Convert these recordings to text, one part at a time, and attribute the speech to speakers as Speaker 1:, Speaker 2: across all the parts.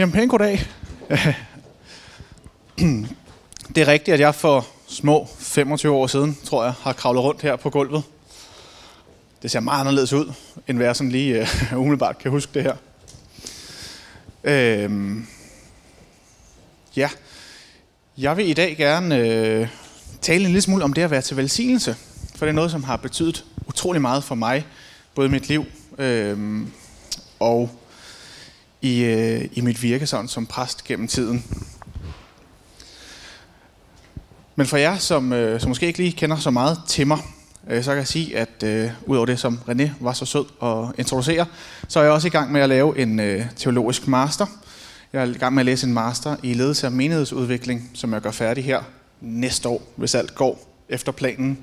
Speaker 1: Jamen, pænt goddag. Det er rigtigt, at jeg for små 25 år siden, tror jeg, har kravlet rundt her på gulvet. Det ser meget anderledes ud, end hvad jeg sådan lige uh, umiddelbart kan huske det her. Øhm, ja, jeg vil i dag gerne øh, tale en lille smule om det at være til velsignelse. For det er noget, som har betydet utrolig meget for mig, både i mit liv øh, og i, øh, i mit virke sådan, som præst gennem tiden. Men for jer, som, øh, som måske ikke lige kender så meget til mig, øh, så kan jeg sige, at øh, udover det, som René var så sød at introducere, så er jeg også i gang med at lave en øh, teologisk master. Jeg er i gang med at læse en master i ledelse af menighedsudvikling, som jeg gør færdig her næste år, hvis alt går efter planen.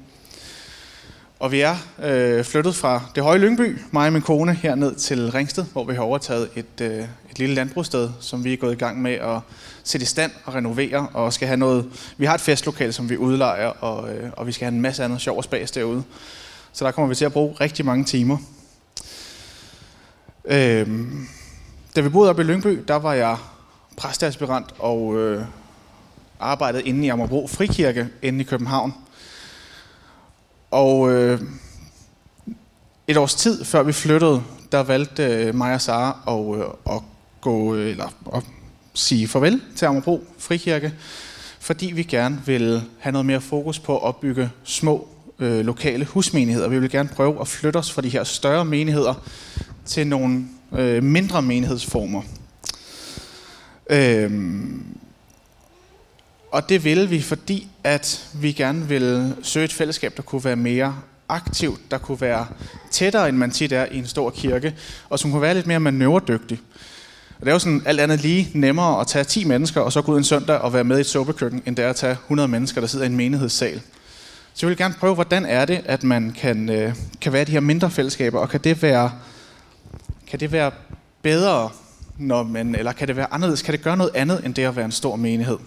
Speaker 1: Og vi er øh, flyttet fra det høje Lyngby, mig og min kone, herned til Ringsted, hvor vi har overtaget et, øh, et lille landbrugssted, som vi er gået i gang med at sætte i stand og renovere, og skal have noget... Vi har et festlokal, som vi udlejer, og, øh, og vi skal have en masse andet sjov og spas derude. Så der kommer vi til at bruge rigtig mange timer. Øh, da vi boede oppe i Lyngby, der var jeg præsteaspirant og øh, arbejdede inde i Amagerbro Frikirke inde i København. Og øh, et års tid før vi flyttede, der valgte øh, mig og Sara at, øh, at gå øh, eller at sige farvel til Amagerbro Frikirke, fordi vi gerne vil have noget mere fokus på at opbygge små øh, lokale husmenigheder. Vi vil gerne prøve at flytte os fra de her større menigheder til nogle øh, mindre menighedsformer. Øhm, og det ville vi, fordi at vi gerne ville søge et fællesskab, der kunne være mere aktivt, der kunne være tættere, end man tit er i en stor kirke, og som kunne være lidt mere manøvredygtig. Og det er jo sådan alt andet lige nemmere at tage 10 mennesker, og så gå ud en søndag og være med i et soberkøkken, end det er at tage 100 mennesker, der sidder i en menighedssal. Så jeg vil gerne prøve, hvordan er det, at man kan, øh, kan være i de her mindre fællesskaber, og kan det være, kan det være bedre, når man, eller kan det være anderledes? Kan det gøre noget andet, end det at være en stor menighed?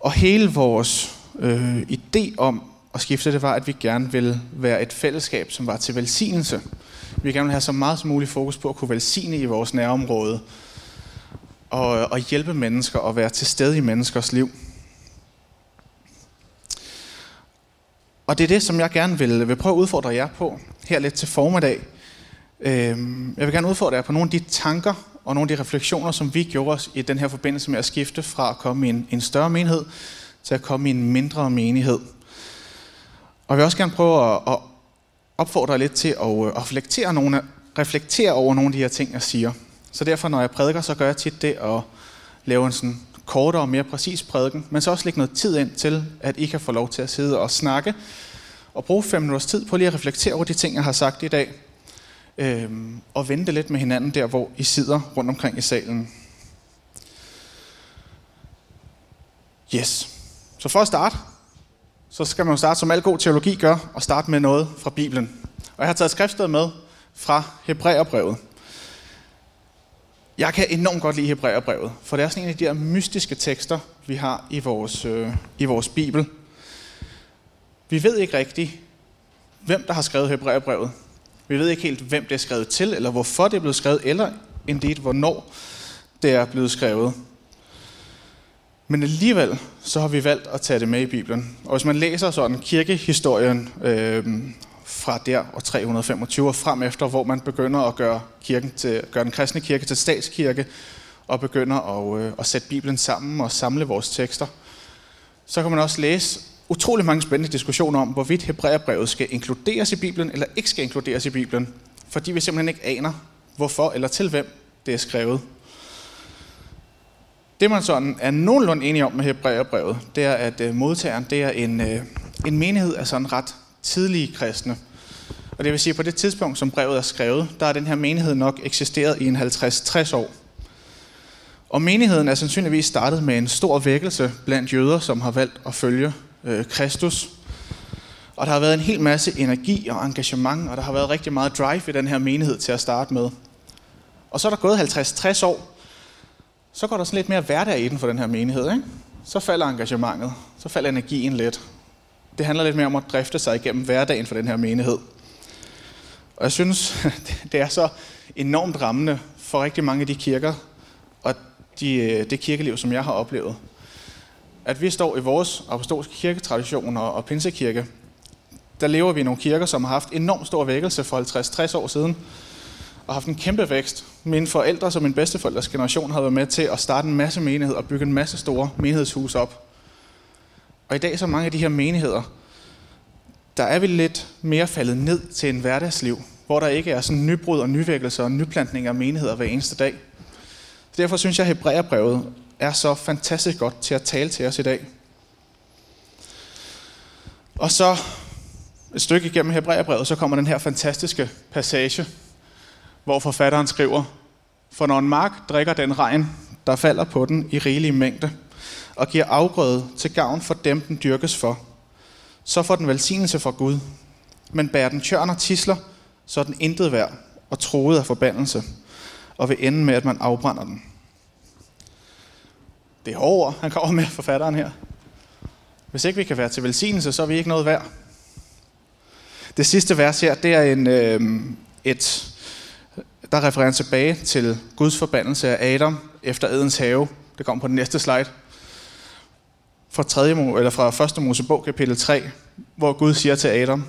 Speaker 1: Og hele vores øh, idé om at skifte, det var, at vi gerne ville være et fællesskab, som var til velsignelse. Vi vil gerne vil have så meget som muligt fokus på at kunne velsigne i vores nærområde, og, og hjælpe mennesker og være til stede i menneskers liv. Og det er det, som jeg gerne vil, vil prøve at udfordre jer på her lidt til formiddag. Øhm, jeg vil gerne udfordre jer på nogle af de tanker og nogle af de refleksioner, som vi gjorde os i den her forbindelse med at skifte fra at komme i en, en større menighed til at komme i en mindre menighed. Og jeg vil også gerne prøve at, at opfordre lidt til at, øh, at reflektere, nogle, reflektere over nogle af de her ting, jeg siger. Så derfor, når jeg prædiker, så gør jeg tit det at lave en sådan kortere og mere præcis prædiken, men så også lægge noget tid ind til, at I kan få lov til at sidde og snakke, og bruge fem minutters tid på lige at reflektere over de ting, jeg har sagt i dag, øhm, og vente lidt med hinanden der, hvor I sidder rundt omkring i salen. Yes. Så for at starte, så skal man jo starte, som al god teologi gør, og starte med noget fra Bibelen. Og jeg har taget skriftsted med fra Hebræerbrevet. Jeg kan enormt godt lide Hebræerbrevet, for det er sådan en af de her mystiske tekster, vi har i vores, øh, i vores Bibel. Vi ved ikke rigtigt, hvem der har skrevet Hebræerbrevet. Vi ved ikke helt, hvem det er skrevet til, eller hvorfor det er blevet skrevet, eller indeed, hvornår det er blevet skrevet. Men alligevel så har vi valgt at tage det med i Bibelen. Og hvis man læser sådan kirkehistorien øh, fra der og 325 og frem efter, hvor man begynder at gøre, kirken til, gøre den kristne kirke til statskirke, og begynder at, øh, at sætte Bibelen sammen og samle vores tekster, så kan man også læse utrolig mange spændende diskussioner om, hvorvidt Hebræerbrevet skal inkluderes i Bibelen eller ikke skal inkluderes i Bibelen, fordi vi simpelthen ikke aner, hvorfor eller til hvem det er skrevet. Det man sådan er nogenlunde enige om med Hebræerbrevet, det er, at øh, modtageren det er en, øh, en menighed af sådan ret tidlige kristne. Og det vil sige, at på det tidspunkt, som brevet er skrevet, der er den her menighed nok eksisteret i en 50-60 år. Og menigheden er sandsynligvis startet med en stor vækkelse blandt jøder, som har valgt at følge øh, Kristus. Og der har været en hel masse energi og engagement, og der har været rigtig meget drive i den her menighed til at starte med. Og så er der gået 50-60 år, så går der sådan lidt mere hverdag i den for den her menighed. Ikke? Så falder engagementet, så falder energien lidt. Det handler lidt mere om at drifte sig igennem hverdagen for den her menighed. Og jeg synes, det er så enormt rammende for rigtig mange af de kirker og de, øh, det kirkeliv, som jeg har oplevet. At vi står i vores apostolske kirketradition og, og pinsekirke, der lever vi i nogle kirker, som har haft enormt stor vækkelse for 50-60 år siden, og haft en kæmpe vækst. Mine forældre som min bedsteforældres generation har været med til at starte en masse menighed og bygge en masse store menighedshus op. Og i dag så mange af de her menigheder, der er vi lidt mere faldet ned til en hverdagsliv, hvor der ikke er sådan nybrud og nyvækkelse og nyplantninger af menigheder hver eneste dag. Derfor synes jeg, at Hebræerbrevet er så fantastisk godt til at tale til os i dag. Og så et stykke igennem Hebræerbrevet, så kommer den her fantastiske passage, hvor forfatteren skriver, For når en mark drikker den regn, der falder på den i rigelig mængde, og giver afgrøde til gavn for dem, den dyrkes for, så får den velsignelse fra Gud. Men bærer den tjørn og tisler, så er den intet værd og troet af forbandelse, og vil ende med, at man afbrænder den. Det er hårde han kommer med, forfatteren her. Hvis ikke vi kan være til velsignelse, så er vi ikke noget værd. Det sidste vers her, det er en, øh, et, der refererer tilbage til Guds forbandelse af Adam efter Edens have. Det kommer på den næste slide. Fra, 3. eller fra 1. Mosebog, kapitel 3, hvor Gud siger til Adam,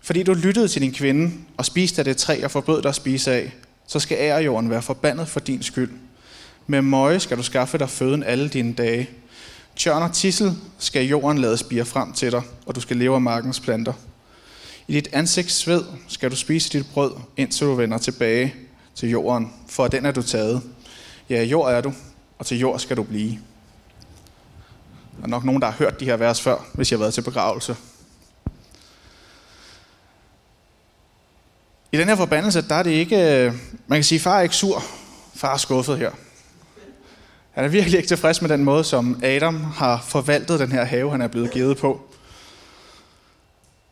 Speaker 1: fordi du lyttede til din kvinde og spiste af det træ og forbød dig at spise af, så skal ærejorden være forbandet for din skyld. Med møje skal du skaffe dig føden alle dine dage. Tjørn og tissel skal jorden lade spire frem til dig, og du skal leve af markens planter. I dit ansigts sved skal du spise dit brød, indtil du vender tilbage til jorden, for den er du taget. Ja, jord er du, og til jord skal du blive. Der er nok nogen, der har hørt de her vers før, hvis jeg har været til begravelse. I den her forbandelse, der er det ikke, øh, man kan sige, far er ikke sur, far er skuffet her. Han er virkelig ikke tilfreds med den måde, som Adam har forvaltet den her have, han er blevet givet på.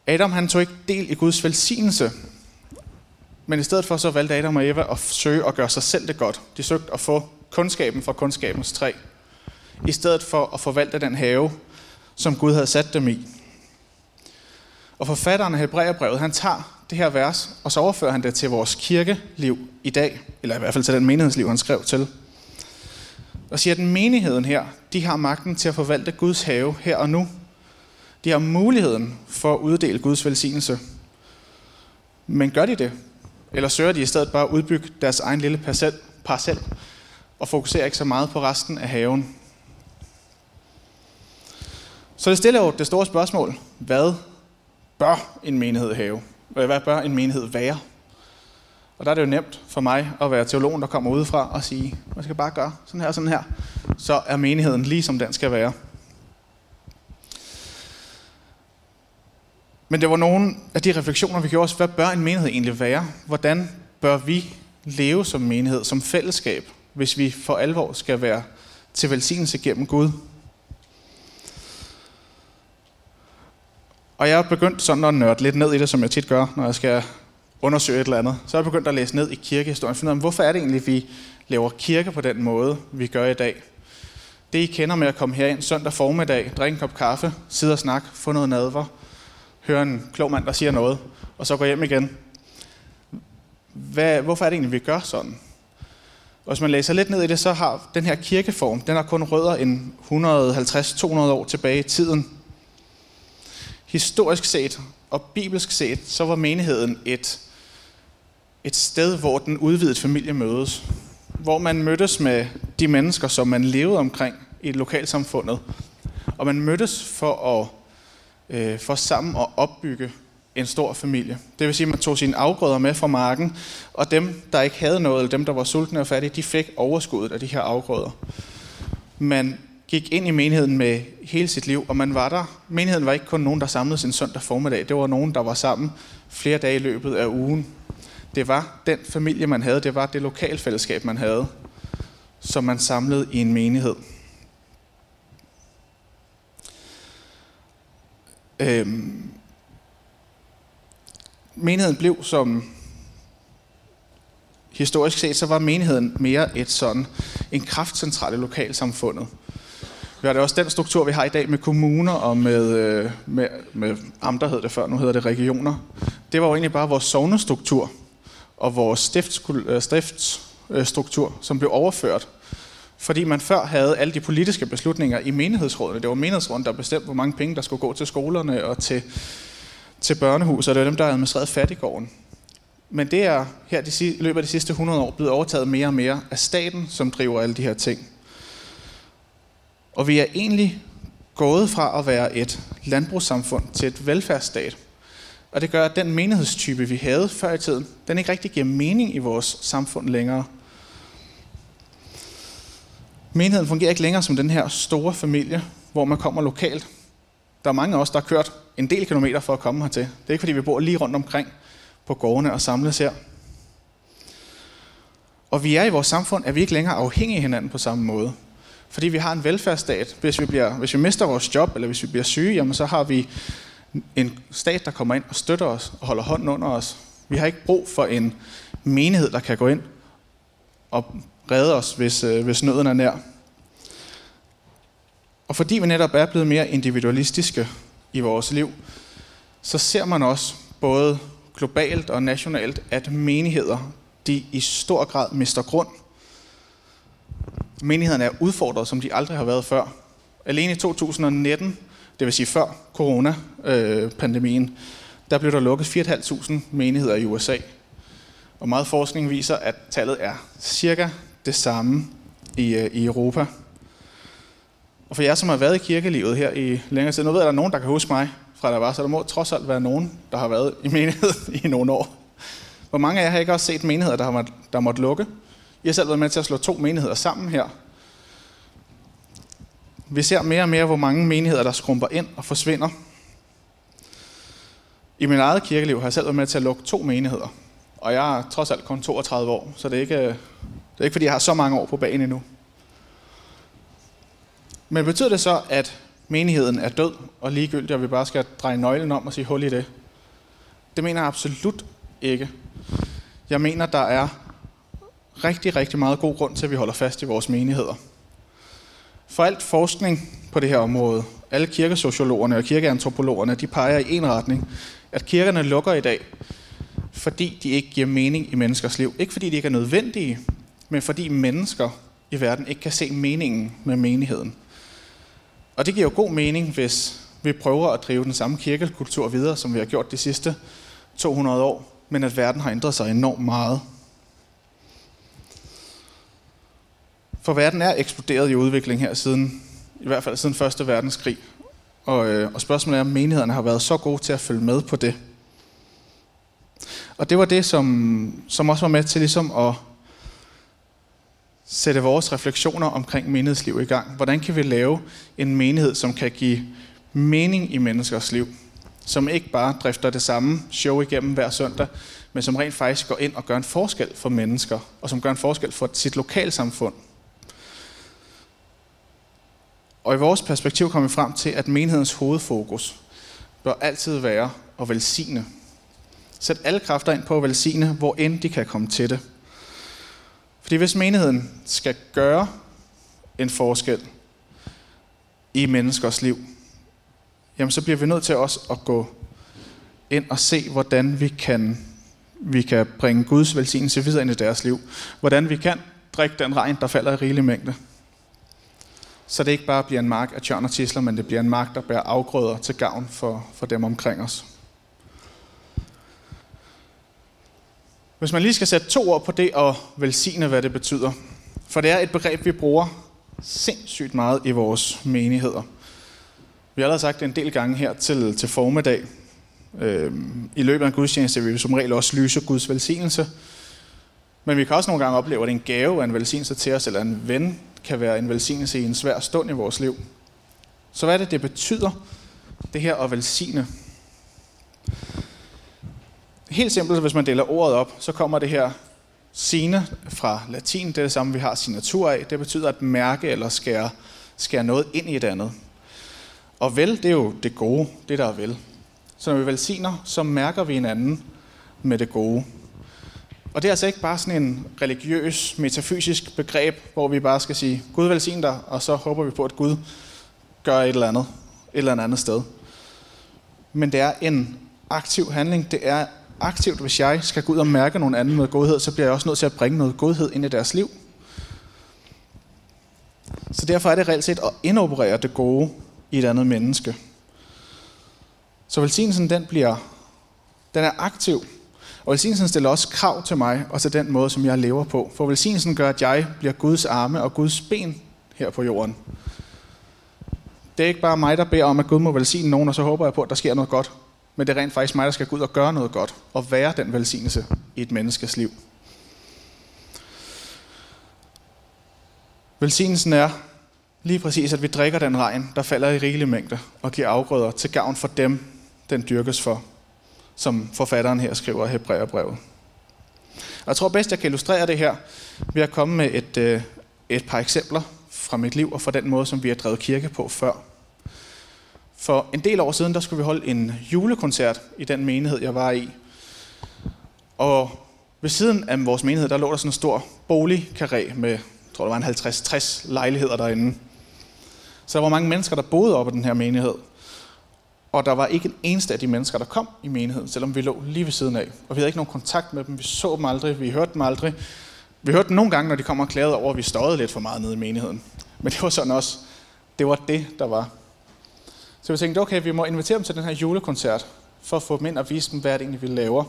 Speaker 1: Adam han tog ikke del i Guds velsignelse, men i stedet for så valgte Adam og Eva at søge at gøre sig selv det godt. De søgte at få kundskaben fra kundskabens træ, i stedet for at forvalte den have, som Gud havde sat dem i. Og forfatteren af Hebræerbrevet, han tager det her vers, og så overfører han det til vores kirkeliv i dag, eller i hvert fald til den menighedsliv, han skrev til. Og siger, at menigheden her, de har magten til at forvalte Guds have her og nu. De har muligheden for at uddele Guds velsignelse. Men gør de det? Eller søger de i stedet bare at udbygge deres egen lille parcel, parcel og fokuserer ikke så meget på resten af haven? Så det stiller jo det store spørgsmål. Hvad bør en menighed have? Hvad bør en menighed være? Og der er det jo nemt for mig at være teologen, der kommer udefra og sige, man skal bare gøre sådan her og sådan her. Så er menigheden lige som den skal være. Men det var nogle af de refleksioner, vi gjorde os. Hvad bør en menighed egentlig være? Hvordan bør vi leve som menighed, som fællesskab, hvis vi for alvor skal være til velsignelse gennem Gud? Og jeg er begyndt sådan at nørde lidt ned i det, som jeg tit gør, når jeg skal undersøge et eller andet. Så er jeg begyndt at læse ned i kirkehistorien, finde ud af, hvorfor er det egentlig, vi laver kirke på den måde, vi gør i dag. Det I kender med at komme herind søndag formiddag, drikke en kop kaffe, sidde og snakke, få noget nadver, høre en klog mand, der siger noget, og så gå hjem igen. Hvad, hvorfor er det egentlig, vi gør sådan? Og hvis man læser lidt ned i det, så har den her kirkeform, den har kun rødder en 150-200 år tilbage i tiden. Historisk set og bibelsk set, så var menigheden et, et sted, hvor den udvidede familie mødes. Hvor man mødtes med de mennesker, som man levede omkring i lokalsamfundet. Og man mødtes for at øh, for sammen at opbygge en stor familie. Det vil sige, at man tog sine afgrøder med fra marken, og dem, der ikke havde noget, eller dem, der var sultne og fattige, de fik overskuddet af de her afgrøder. Man gik ind i menigheden med hele sit liv, og man var der. Menigheden var ikke kun nogen, der samledes en søndag formiddag. Det var nogen, der var sammen flere dage i løbet af ugen. Det var den familie, man havde. Det var det lokalfællesskab, man havde, som man samlede i en menighed. Øhm, menigheden blev som historisk set, så var menigheden mere et sådan en kraftcentral i lokalsamfundet. Vi har det også den struktur, vi har i dag med kommuner og med, øh, med, med amter, hed det før, nu hedder det regioner. Det var jo egentlig bare vores sovnestruktur og vores stifts, øh, struktur, som blev overført. Fordi man før havde alle de politiske beslutninger i menighedsrådene. Det var menighedsrådene, der bestemte, hvor mange penge, der skulle gå til skolerne og til, til børnehus, og det var dem, der administrerede fattigården. Men det er her de, i løbet af de sidste 100 år blevet overtaget mere og mere af staten, som driver alle de her ting. Og vi er egentlig gået fra at være et landbrugssamfund til et velfærdsstat. Og det gør, at den menighedstype, vi havde før i tiden, den ikke rigtig giver mening i vores samfund længere. Menigheden fungerer ikke længere som den her store familie, hvor man kommer lokalt. Der er mange af os, der har kørt en del kilometer for at komme hertil. Det er ikke, fordi vi bor lige rundt omkring på gårdene og samles her. Og vi er i vores samfund, er vi ikke længere afhængige af hinanden på samme måde. Fordi vi har en velfærdsstat. Hvis vi, bliver, hvis vi mister vores job, eller hvis vi bliver syge, jamen så har vi en stat, der kommer ind og støtter os og holder hånden under os. Vi har ikke brug for en menighed, der kan gå ind og redde os, hvis, øh, hvis nøden er nær. Og fordi vi netop er blevet mere individualistiske i vores liv, så ser man også både globalt og nationalt, at menigheder de i stor grad mister grund. Menighederne er udfordret, som de aldrig har været før. Alene i 2019, det vil sige før corona-pandemien, der blev der lukket 4.500 menigheder i USA. Og meget forskning viser, at tallet er cirka det samme i, øh, i Europa. Og for jer, som har været i kirkelivet her i længere tid, nu ved jeg, at der er nogen, der kan huske mig fra der var, så der må trods alt være nogen, der har været i menighed i nogle år. Hvor mange af jer har ikke også set menigheder, der har måttet, der måtte lukke? I har selv været med til at slå to menigheder sammen her. Vi ser mere og mere, hvor mange menigheder, der skrumper ind og forsvinder. I min eget kirkeliv har jeg selv været med til at lukke to menigheder. Og jeg er trods alt kun 32 år, så det er ikke, det er ikke fordi, jeg har så mange år på banen endnu. Men betyder det så, at menigheden er død og ligegyldig, og vi bare skal dreje nøglen om og sige hul i det? Det mener jeg absolut ikke. Jeg mener, der er rigtig, rigtig meget god grund til, at vi holder fast i vores menigheder. For alt forskning på det her område, alle kirkesociologerne og kirkeantropologerne, de peger i en retning, at kirkerne lukker i dag, fordi de ikke giver mening i menneskers liv. Ikke fordi de ikke er nødvendige, men fordi mennesker i verden ikke kan se meningen med menigheden. Og det giver jo god mening, hvis vi prøver at drive den samme kirkekultur videre, som vi har gjort de sidste 200 år, men at verden har ændret sig enormt meget. For verden er eksploderet i udvikling her siden, i hvert fald siden Første Verdenskrig. Og, øh, og spørgsmålet er, om menighederne har været så gode til at følge med på det. Og det var det, som, som også var med til ligesom at sætte vores refleksioner omkring menighedsliv i gang. Hvordan kan vi lave en menighed, som kan give mening i menneskers liv? Som ikke bare drifter det samme show igennem hver søndag, men som rent faktisk går ind og gør en forskel for mennesker, og som gør en forskel for sit lokalsamfund. Og i vores perspektiv kommer vi frem til, at menighedens hovedfokus bør altid være at velsigne. Sæt alle kræfter ind på at velsigne, hvor end de kan komme til det. Fordi hvis menigheden skal gøre en forskel i menneskers liv, jamen så bliver vi nødt til også at gå ind og se, hvordan vi kan, vi kan bringe Guds velsignelse videre ind i deres liv. Hvordan vi kan drikke den regn, der falder i rigelig mængde. Så det ikke bare bliver en mark af tjørn og tisler, men det bliver en mark, der bærer afgrøder til gavn for, for dem omkring os. Hvis man lige skal sætte to ord på det og velsigne, hvad det betyder. For det er et begreb, vi bruger sindssygt meget i vores menigheder. Vi har allerede sagt det en del gange her til, til formiddag. Øhm, I løbet af en gudstjeneste vil vi som regel også lyse Guds velsignelse. Men vi kan også nogle gange opleve, at en gave er en velsignelse til os, eller en ven kan være en velsignelse i en svær stund i vores liv. Så hvad er det, det betyder, det her at velsigne? Helt simpelt, hvis man deler ordet op, så kommer det her sine fra latin, det er det samme, vi har signatur af. Det betyder at mærke eller skære, skære noget ind i et andet. Og vel, det er jo det gode, det der er vel. Så når vi velsigner, så mærker vi hinanden med det gode. Og det er altså ikke bare sådan en religiøs, metafysisk begreb, hvor vi bare skal sige, Gud velsign dig, og så håber vi på, at Gud gør et eller andet, et eller andet sted. Men det er en aktiv handling, det er aktivt, hvis jeg skal gå ud og mærke nogen anden med godhed, så bliver jeg også nødt til at bringe noget godhed ind i deres liv. Så derfor er det reelt set at indoperere det gode i et andet menneske. Så velsignelsen den bliver, den er aktiv. Og velsignelsen stiller også krav til mig og til den måde, som jeg lever på. For velsignelsen gør, at jeg bliver Guds arme og Guds ben her på jorden. Det er ikke bare mig, der beder om, at Gud må velsigne nogen, og så håber jeg på, at der sker noget godt. Men det er rent faktisk mig, der skal gå ud og gøre noget godt, og være den velsignelse i et menneskes liv. Velsignelsen er lige præcis, at vi drikker den regn, der falder i rigelige mængder, og giver afgrøder til gavn for dem, den dyrkes for, som forfatteren her skriver i Hebræerbrevet. Jeg tror bedst, jeg kan illustrere det her ved at komme med et, øh, et par eksempler fra mit liv og fra den måde, som vi har drevet kirke på før. For en del år siden, der skulle vi holde en julekoncert i den menighed, jeg var i. Og ved siden af vores menighed, der lå der sådan en stor boligkarré med, jeg tror, der var en 50-60 lejligheder derinde. Så der var mange mennesker, der boede oppe i den her menighed. Og der var ikke en eneste af de mennesker, der kom i menigheden, selvom vi lå lige ved siden af. Og vi havde ikke nogen kontakt med dem, vi så dem aldrig, vi hørte dem aldrig. Vi hørte dem nogle gange, når de kom og klagede over, at vi støjede lidt for meget nede i menigheden. Men det var sådan også, det var det, der var. Så vi tænkte, okay, vi må invitere dem til den her julekoncert, for at få dem ind og vise dem, hvad det egentlig vi laver.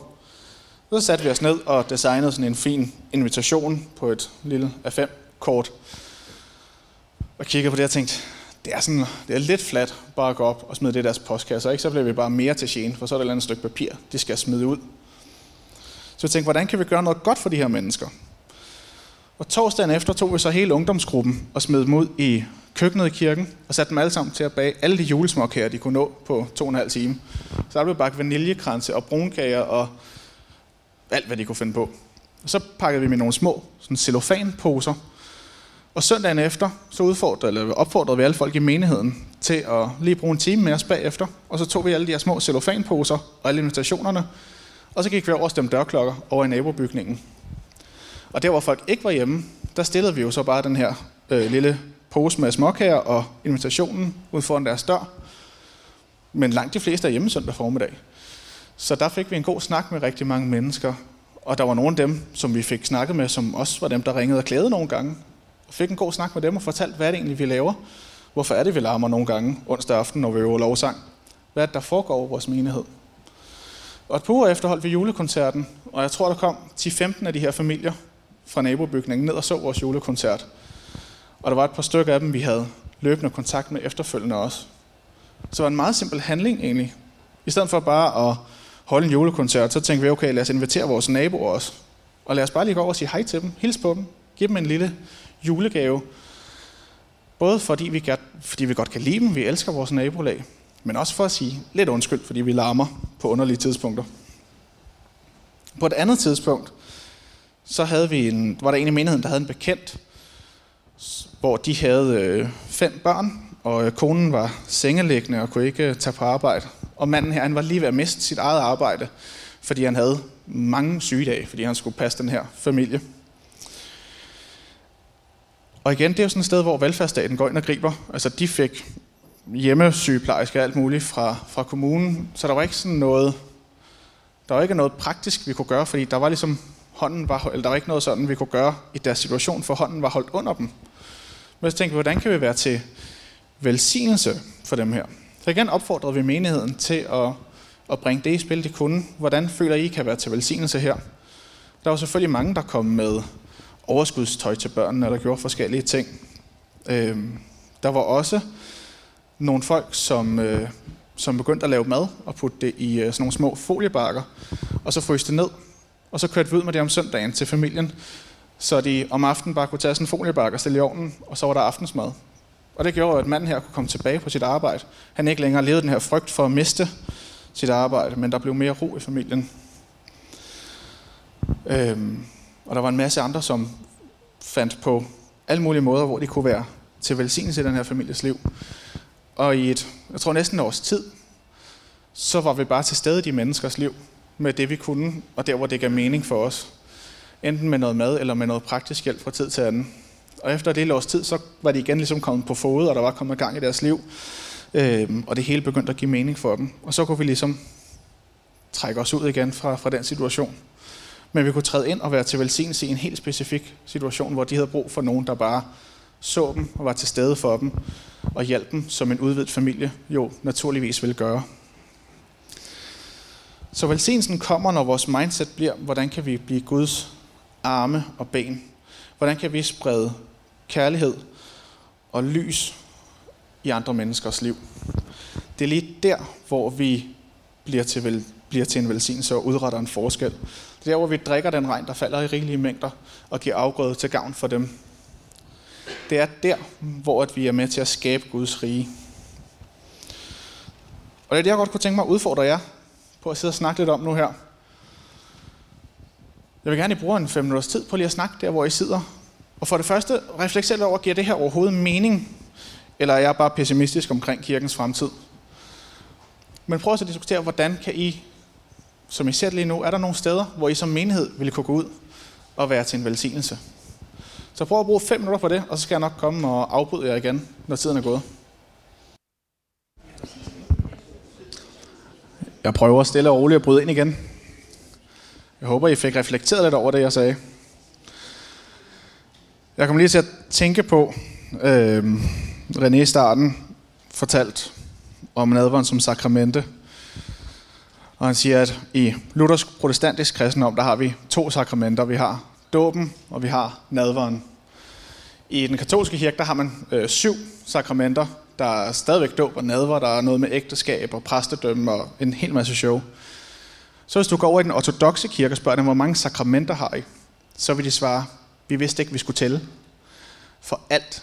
Speaker 1: Så satte vi os ned og designede sådan en fin invitation på et lille A5-kort. Og kiggede på det og tænkte, det er, sådan, det er lidt flat bare at gå op og smide det i deres postkasse, ikke? så bliver vi bare mere til gene, for så er der et andet stykke papir, de skal smide ud. Så jeg tænkte, hvordan kan vi gøre noget godt for de her mennesker? Og torsdagen efter tog vi så hele ungdomsgruppen og smed dem ud i køkkenet i kirken, og satte dem alle sammen til at bage alle de julesmåkager, de kunne nå på to og en halv time. Så der blev bagt vaniljekranse og brunkager og alt, hvad de kunne finde på. Og så pakkede vi med nogle små sådan cellofanposer, og søndagen efter, så udfordrede, eller opfordrede vi alle folk i menigheden til at lige bruge en time med os bagefter. Og så tog vi alle de her små cellofanposer og alle invitationerne, og så gik vi over og stemte dørklokker over i nabobygningen. Og der, hvor folk ikke var hjemme, der stillede vi jo så bare den her øh, lille pose med småkager og invitationen ud foran deres dør. Men langt de fleste er hjemme søndag formiddag. Så der fik vi en god snak med rigtig mange mennesker. Og der var nogle af dem, som vi fik snakket med, som også var dem, der ringede og klagede nogle gange. Og fik en god snak med dem og fortalte, hvad det egentlig, vi laver. Hvorfor er det, vi larmer nogle gange onsdag aften, når vi øver lovsang? Hvad er det, der foregår i vores menighed? Og et par uger efter holdt vi julekoncerten, og jeg tror, der kom 10-15 af de her familier fra nabobygningen ned og så vores julekoncert. Og der var et par stykker af dem, vi havde løbende kontakt med efterfølgende også. Så det var en meget simpel handling egentlig. I stedet for bare at holde en julekoncert, så tænkte vi, okay, lad os invitere vores naboer også. Og lad os bare lige gå over og sige hej til dem, hils på dem, give dem en lille julegave. Både fordi vi, godt, fordi vi godt kan lide dem, vi elsker vores nabolag, men også for at sige lidt undskyld, fordi vi larmer på underlige tidspunkter. På et andet tidspunkt, så havde vi en, var der en i menigheden, der havde en bekendt, hvor de havde øh, fem børn, og øh, konen var sengelæggende og kunne ikke øh, tage på arbejde. Og manden her, han var lige ved at miste sit eget arbejde, fordi han havde mange sygedage, fordi han skulle passe den her familie. Og igen, det er jo sådan et sted, hvor velfærdsstaten går ind og griber. Altså, de fik hjemmesygeplejersker og alt muligt fra, fra kommunen, så der var ikke sådan noget, der var ikke noget praktisk, vi kunne gøre, fordi der var ligesom hånden var, eller der var ikke noget sådan, vi kunne gøre i deres situation, for hånden var holdt under dem. Men så tænkte vi, hvordan kan vi være til velsignelse for dem her? Så igen opfordrede vi menigheden til at, at bringe det i spil, de kunne. Hvordan føler I kan være til velsignelse her? Der var selvfølgelig mange, der kom med overskudstøj til børnene, der gjorde forskellige ting. Øh, der var også nogle folk, som, øh, som begyndte at lave mad og putte det i øh, sådan nogle små foliebakker, og så fryste det ned. Og så kørte vi ud med det om søndagen til familien, så de om aftenen bare kunne tage sådan en foliebakke og stille i ovnen, og så var der aftensmad. Og det gjorde, at manden her kunne komme tilbage på sit arbejde. Han ikke længere levede den her frygt for at miste sit arbejde, men der blev mere ro i familien. Øhm, og der var en masse andre, som fandt på alle mulige måder, hvor de kunne være til velsignelse i den her families liv. Og i et, jeg tror næsten års tid, så var vi bare til stede i de menneskers liv med det, vi kunne, og der, hvor det gav mening for os. Enten med noget mad, eller med noget praktisk hjælp fra tid til anden. Og efter det års tid, så var de igen ligesom kommet på fod, og der var kommet gang i deres liv. Øhm, og det hele begyndte at give mening for dem. Og så kunne vi ligesom trække os ud igen fra, fra den situation. Men vi kunne træde ind og være til velsignelse i en helt specifik situation, hvor de havde brug for nogen, der bare så dem og var til stede for dem og hjalp dem, som en udvidet familie jo naturligvis vil gøre. Så velsignelsen kommer, når vores mindset bliver, hvordan kan vi blive Guds arme og ben? Hvordan kan vi sprede kærlighed og lys i andre menneskers liv? Det er lige der, hvor vi bliver til, vel, bliver til en velsignelse og udretter en forskel. Det er der, hvor vi drikker den regn, der falder i rigelige mængder og giver afgrøde til gavn for dem. Det er der, hvor vi er med til at skabe Guds rige. Og det er det, jeg godt kunne tænke mig at udfordre jer på at sidde og snakke lidt om nu her. Jeg vil gerne, at I bruger en fem minutters tid på lige at snakke der, hvor I sidder. Og for det første, reflekter over, giver det her overhovedet mening? Eller er jeg bare pessimistisk omkring kirkens fremtid? Men prøv at diskutere, hvordan kan I, som I ser lige nu, er der nogle steder, hvor I som menighed ville kunne gå ud og være til en velsignelse? Så prøv at bruge fem minutter på det, og så skal jeg nok komme og afbryde jer igen, når tiden er gået. Jeg prøver stille og roligt at bryde ind igen. Jeg håber, I fik reflekteret lidt over det, jeg sagde. Jeg kom lige til at tænke på, øh, René i starten fortalt om nadveren som sakramente. Og han siger, at i luthersk protestantisk kristendom, der har vi to sakramenter. Vi har dåben, og vi har nadveren. I den katolske kirke, der har man øh, syv sakramenter. Der er stadigvæk dåb og nadver, der er noget med ægteskab og præstedømme og en hel masse show. Så hvis du går over i den ortodoxe kirke og spørger dem, hvor mange sakramenter har I, så vil de svare, vi vidste ikke, vi skulle tælle. For alt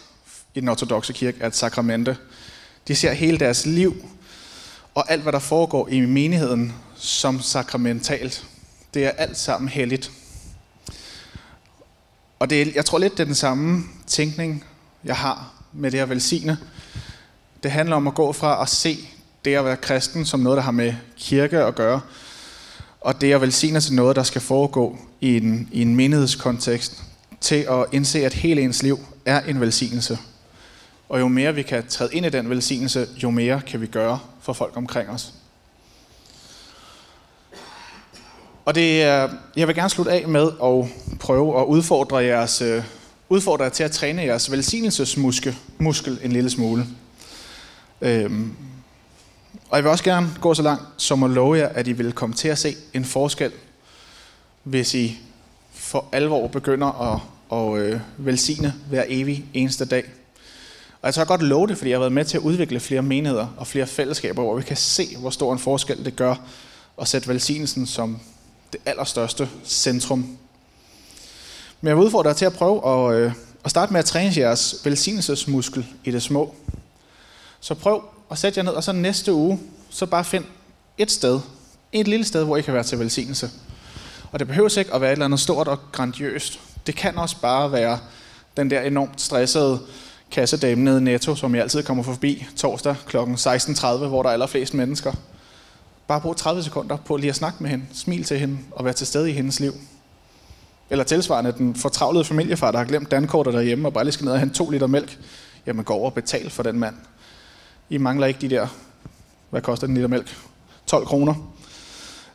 Speaker 1: i den ortodoxe kirke er et sakramente. De ser hele deres liv og alt, hvad der foregår i menigheden, som sakramentalt. Det er alt sammen helligt. Og det er, jeg tror lidt, det er den samme tænkning, jeg har med det at velsigne. Det handler om at gå fra at se det at være kristen som noget, der har med kirke at gøre, og det at velsigne til noget, der skal foregå i en, i en menighedskontekst, til at indse, at hele ens liv er en velsignelse. Og jo mere vi kan træde ind i den velsignelse, jo mere kan vi gøre for folk omkring os. Og det jeg vil gerne slutte af med at prøve at udfordre, jeres, øh, udfordre jer til at træne jeres velsignelsesmuskel muskel en lille smule. Øhm, og jeg vil også gerne gå så langt som at love jer, at I vil komme til at se en forskel, hvis I for alvor begynder at, at øh, velsigne hver evig eneste dag. Og jeg tør godt love det, fordi jeg har været med til at udvikle flere menigheder og flere fællesskaber, hvor vi kan se, hvor stor en forskel det gør at sætte velsignelsen som det allerstørste centrum. Men jeg vil udfordre dig til at prøve at, øh, at starte med at træne jeres velsignelsesmuskel i det små. Så prøv at sætte jer ned, og så næste uge, så bare find et sted, et lille sted, hvor I kan være til velsignelse. Og det behøver ikke at være et eller andet stort og grandiøst. Det kan også bare være den der enormt stressede kassedame nede i Netto, som jeg altid kommer forbi torsdag kl. 16.30, hvor der er allerflest mennesker. Bare brug 30 sekunder på lige at snakke med hende, smil til hende og være til stede i hendes liv. Eller tilsvarende den fortravlede familiefar, der har glemt dankortet derhjemme og bare lige skal ned og hente to liter mælk. Jamen gå over og betal for den mand. I mangler ikke de der, hvad koster den liter mælk? 12 kroner.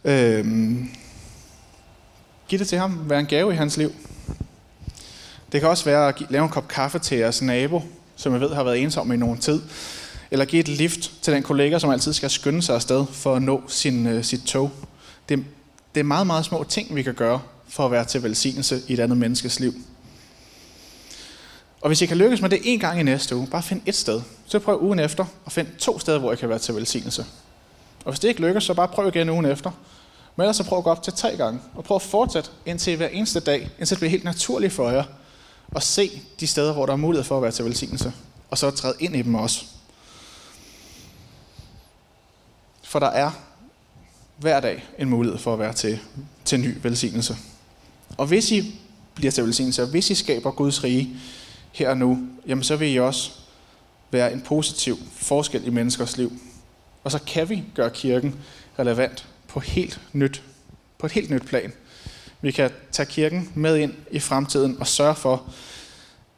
Speaker 1: Øhm, giv det til ham. Vær en gave i hans liv. Det kan også være at lave en kop kaffe til jeres nabo, som jeg ved har været ensom i nogen tid. Eller give et lift til den kollega, som altid skal skynde sig afsted for at nå sin, øh, sit tog. Det, det er meget, meget små ting, vi kan gøre for at være til velsignelse i et andet menneskes liv. Og hvis I kan lykkes med det en gang i næste uge, bare find et sted. Så prøv ugen efter at find to steder, hvor I kan være til velsignelse. Og hvis det ikke lykkes, så bare prøv igen ugen efter. Men ellers så prøv at gå op til tre gange, og prøv at fortsætte indtil hver eneste dag, indtil det bliver helt naturligt for jer, at se de steder, hvor der er mulighed for at være til velsignelse, og så træde ind i dem også. For der er hver dag en mulighed for at være til, til ny velsignelse. Og hvis I bliver til velsignelse, og hvis I skaber Guds rige her og nu, jamen så vil I også være en positiv forskel i menneskers liv. Og så kan vi gøre kirken relevant på, helt nyt, på et helt nyt plan. Vi kan tage kirken med ind i fremtiden og sørge for,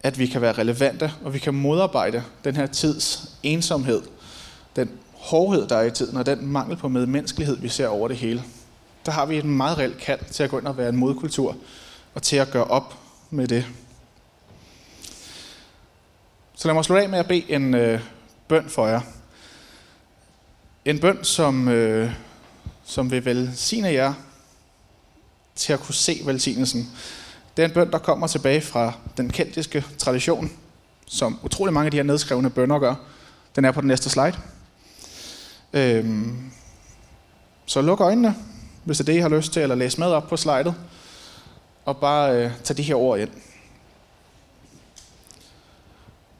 Speaker 1: at vi kan være relevante, og vi kan modarbejde den her tids ensomhed, den hårdhed, der er i tiden, og den mangel på medmenneskelighed, vi ser over det hele. der har vi et meget reelt kald til at gå ind og være en modkultur, og til at gøre op med det. Så lad mig slutte af med at bede en øh, bøn for jer. En bøn, som, øh, som vil velsigne jer til at kunne se velsignelsen. Det er en bøn, der kommer tilbage fra den keltiske tradition, som utrolig mange af de her nedskrevne bønder gør. Den er på den næste slide. Øhm, så luk øjnene, hvis det er det, I har lyst til, eller læs med op på slidet, og bare øh, tag de her ord ind.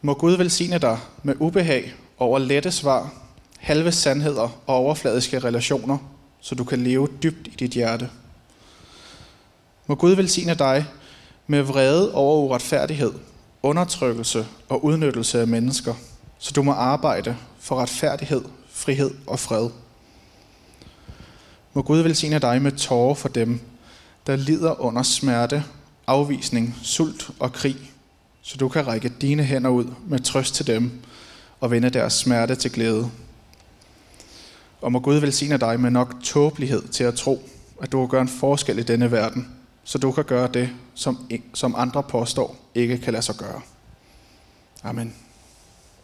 Speaker 1: Må Gud velsigne dig med ubehag over lette svar, halve sandheder og overfladiske relationer, så du kan leve dybt i dit hjerte. Må Gud velsigne dig med vrede over uretfærdighed, undertrykkelse og udnyttelse af mennesker, så du må arbejde for retfærdighed, frihed og fred. Må Gud velsigne dig med tårer for dem, der lider under smerte, afvisning, sult og krig, så du kan række dine hænder ud med trøst til dem og vende deres smerte til glæde. Og må Gud velsigne dig med nok tåbelighed til at tro, at du kan gøre en forskel i denne verden, så du kan gøre det, som, som andre påstår ikke kan lade sig gøre. Amen.